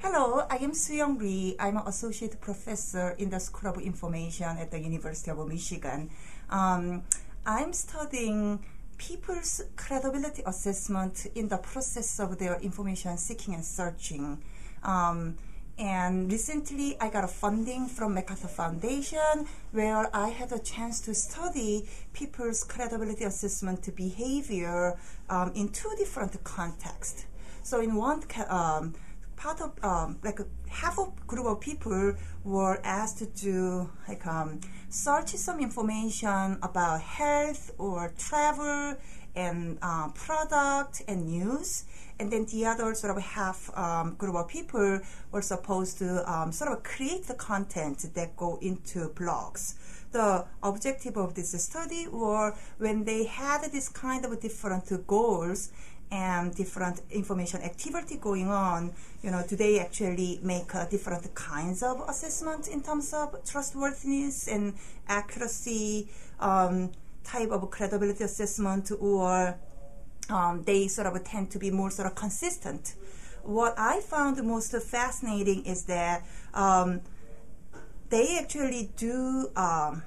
Hello, I am Soo Young Rieh. I'm an associate professor in the School of Information at the University of Michigan. Um, I'm studying people's credibility assessment in the process of their information seeking and searching. Um, and recently, I got a funding from MacArthur Foundation where I had a chance to study people's credibility assessment behavior um, in two different contexts. So, in one um, part of um, like half of group of people were asked to like um, search some information about health or travel and uh, product and news and then the other sort of half um, group of people were supposed to um, sort of create the content that go into blogs. The objective of this study were when they had this kind of different goals and different information activity going on, you know, do they actually make uh, different kinds of assessment in terms of trustworthiness and accuracy, um, type of credibility assessment, or um, they sort of tend to be more sort of consistent. What I found most fascinating is that um, they actually do. Um,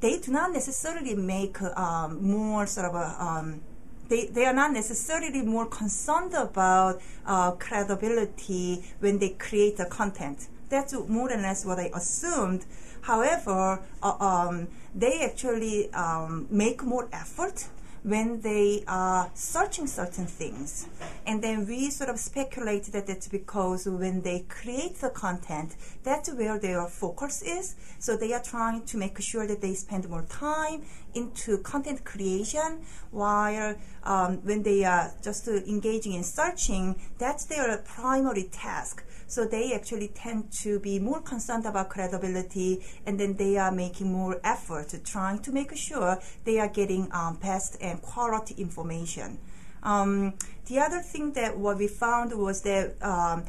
they do not necessarily make um, more sort of a um, they, they are not necessarily more concerned about uh, credibility when they create the content. That's more or less what I assumed. However, uh, um, they actually um, make more effort when they are searching certain things. And then we sort of speculate that it's because when they create the content, that's where their focus is. So they are trying to make sure that they spend more time into content creation while um, when they are just engaging in searching, that's their primary task. So they actually tend to be more concerned about credibility, and then they are making more effort trying to make sure they are getting um, best and quality information. Um, the other thing that what we found was that um,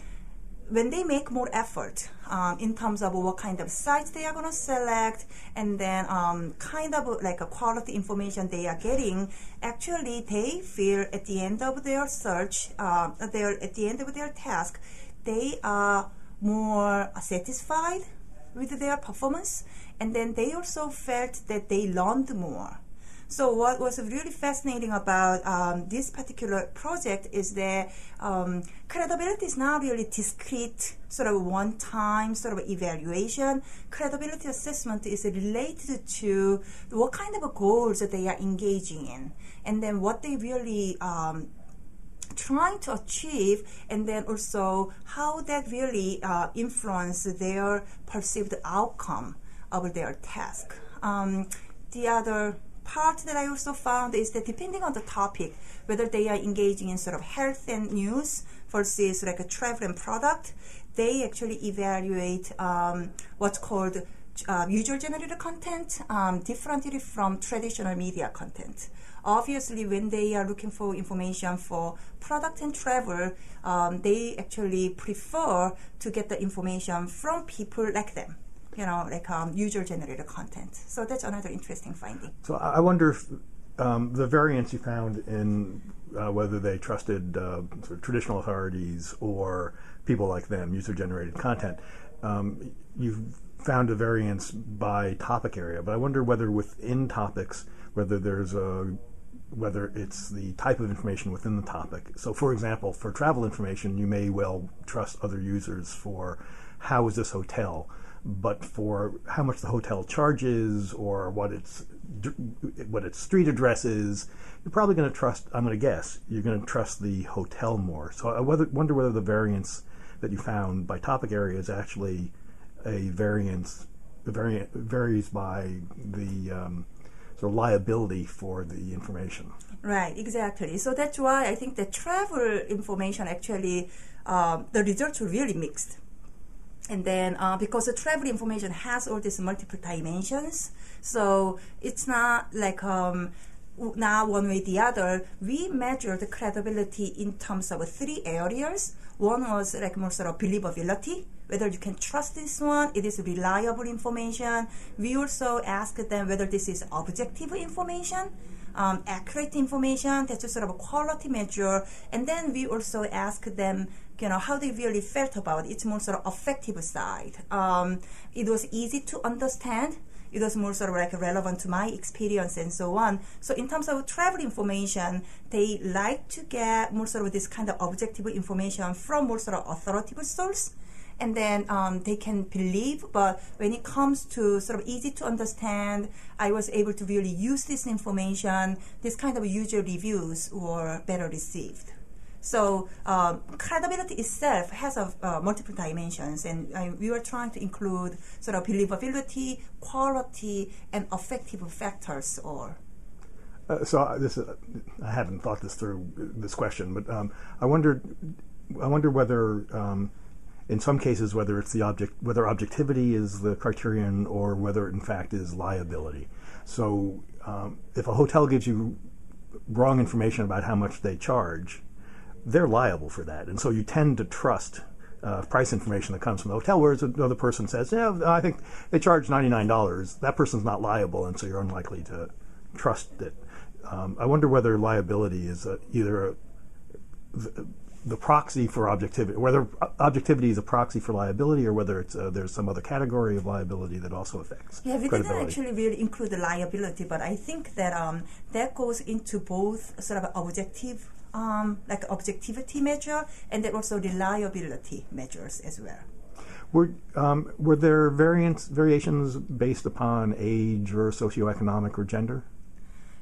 when they make more effort um, in terms of what kind of sites they are going to select and then um, kind of like a quality information they are getting, actually they feel at the end of their search, uh, their, at the end of their task, they are more satisfied with their performance and then they also felt that they learned more. So what was really fascinating about um, this particular project is that um, credibility is not really discrete, sort of one-time sort of evaluation. Credibility assessment is related to what kind of goals that they are engaging in, and then what they really um, trying to achieve, and then also how that really uh, influence their perceived outcome of their task. Um, the other part that I also found is that depending on the topic, whether they are engaging in sort of health and news versus like a travel and product, they actually evaluate um, what's called uh, user generated content um, differently from traditional media content. Obviously when they are looking for information for product and travel, um, they actually prefer to get the information from people like them you know, like um, user-generated content. So that's another interesting finding. So I wonder if um, the variance you found in uh, whether they trusted uh, sort of traditional authorities or people like them, user-generated content, um, you've found a variance by topic area. But I wonder whether within topics, whether there's a whether it's the type of information within the topic. So, for example, for travel information, you may well trust other users for how is this hotel, but for how much the hotel charges or what its what its street address is, you're probably going to trust. I'm going to guess you're going to trust the hotel more. So, I wonder whether the variance that you found by topic area is actually a variance. The variant varies by the um, of liability for the information. Right, exactly. So that's why I think the travel information actually, uh, the results were really mixed. And then uh, because the travel information has all these multiple dimensions, so it's not like um, now one way the other. We measure the credibility in terms of three areas. One was like more sort of believability, whether you can trust this one, it is reliable information. We also ask them whether this is objective information. Um, accurate information. That's a sort of a quality measure. And then we also ask them, you know, how they really felt about it. It's more sort of affective side. Um, it was easy to understand it was more sort of like relevant to my experience and so on. So in terms of travel information, they like to get more sort of this kind of objective information from more sort of authoritative source. And then um, they can believe, but when it comes to sort of easy to understand, I was able to really use this information. This kind of user reviews were better received. So um, credibility itself has a, uh, multiple dimensions, and uh, we were trying to include sort of believability, quality, and affective factors. Or uh, so uh, this is, I haven't thought this through this question, but um, I wondered I wonder whether. Um, in some cases, whether it's the object, whether objectivity is the criterion, or whether it in fact is liability. So, um, if a hotel gives you wrong information about how much they charge, they're liable for that. And so you tend to trust uh, price information that comes from the hotel, whereas another person says, "Yeah, I think they charge ninety nine dollars." That person's not liable, and so you're unlikely to trust it. Um, I wonder whether liability is a, either a, the, proxy for objectivity, whether objectivity is a proxy for liability, or whether it's uh, there's some other category of liability that also affects. Yeah, we didn't actually really include the liability, but I think that um, that goes into both sort of objective um, like objectivity measure and then also reliability measures as well. Were um, were there variants variations based upon age or socioeconomic or gender?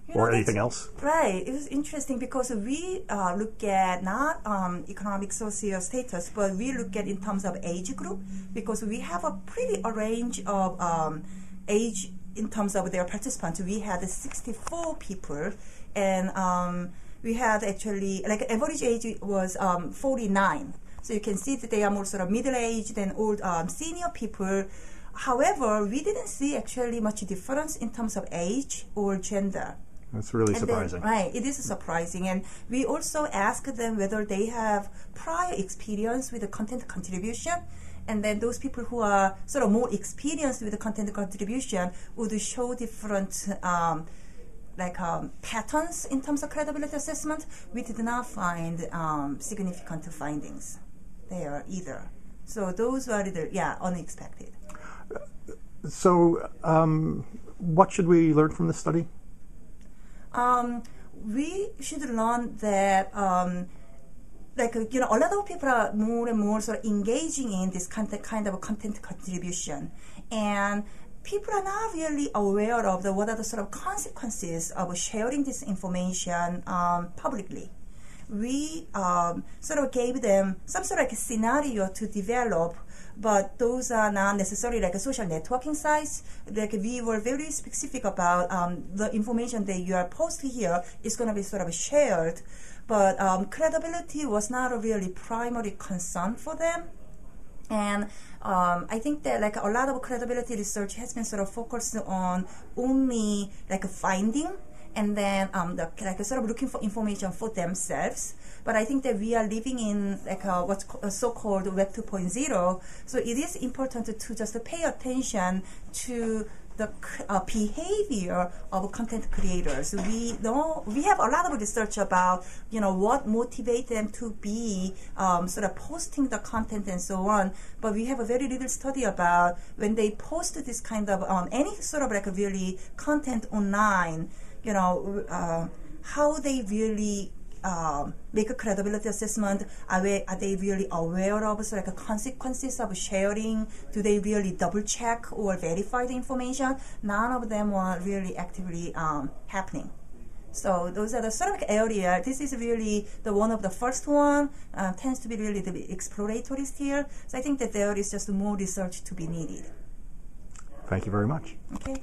You or know, anything else? Right. It was interesting because we uh, look at not um, economic social status, but we look at in terms of age group because we have a pretty a range of um, age in terms of their participants. We had 64 people, and um, we had actually like average age was um, 49. So you can see that they are more sort of middle aged than old um, senior people. However, we didn't see actually much difference in terms of age or gender. That's really and surprising. Then, right, it is surprising. And we also asked them whether they have prior experience with the content contribution. And then those people who are sort of more experienced with the content contribution would show different um, like um, patterns in terms of credibility assessment, we did not find um, significant findings there either. So those were the, yeah unexpected. So, um, what should we learn from this study? Um, we should learn that um, like you know a lot of people are more and more sort of engaging in this kind of, kind of content contribution and people are not really aware of the, what are the sort of consequences of sharing this information um, publicly. We um, sort of gave them some sort of like scenario to develop, but those are not necessarily like a social networking sites. Like we were very specific about um, the information that you are posting here is going to be sort of shared, but um, credibility was not a really primary concern for them. And um, I think that like a lot of credibility research has been sort of focused on only like finding and then um, the, like sort of looking for information for themselves. But I think that we are living in like a, what's a so-called Web 2.0, so it is important to, to just pay attention to the uh, behavior of content creators. We know we have a lot of research about you know what motivates them to be um, sort of posting the content and so on. But we have a very little study about when they post this kind of um, any sort of like really content online. You know uh, how they really um, make a credibility assessment. Are, we, are they really aware of so like consequences of sharing? Do they really double check or verify the information? None of them were really actively um, happening. So those are the sort of area. This is really the one of the first one. Uh, tends to be really the exploratory still. So I think that there is just more research to be needed. Thank you very much. Okay.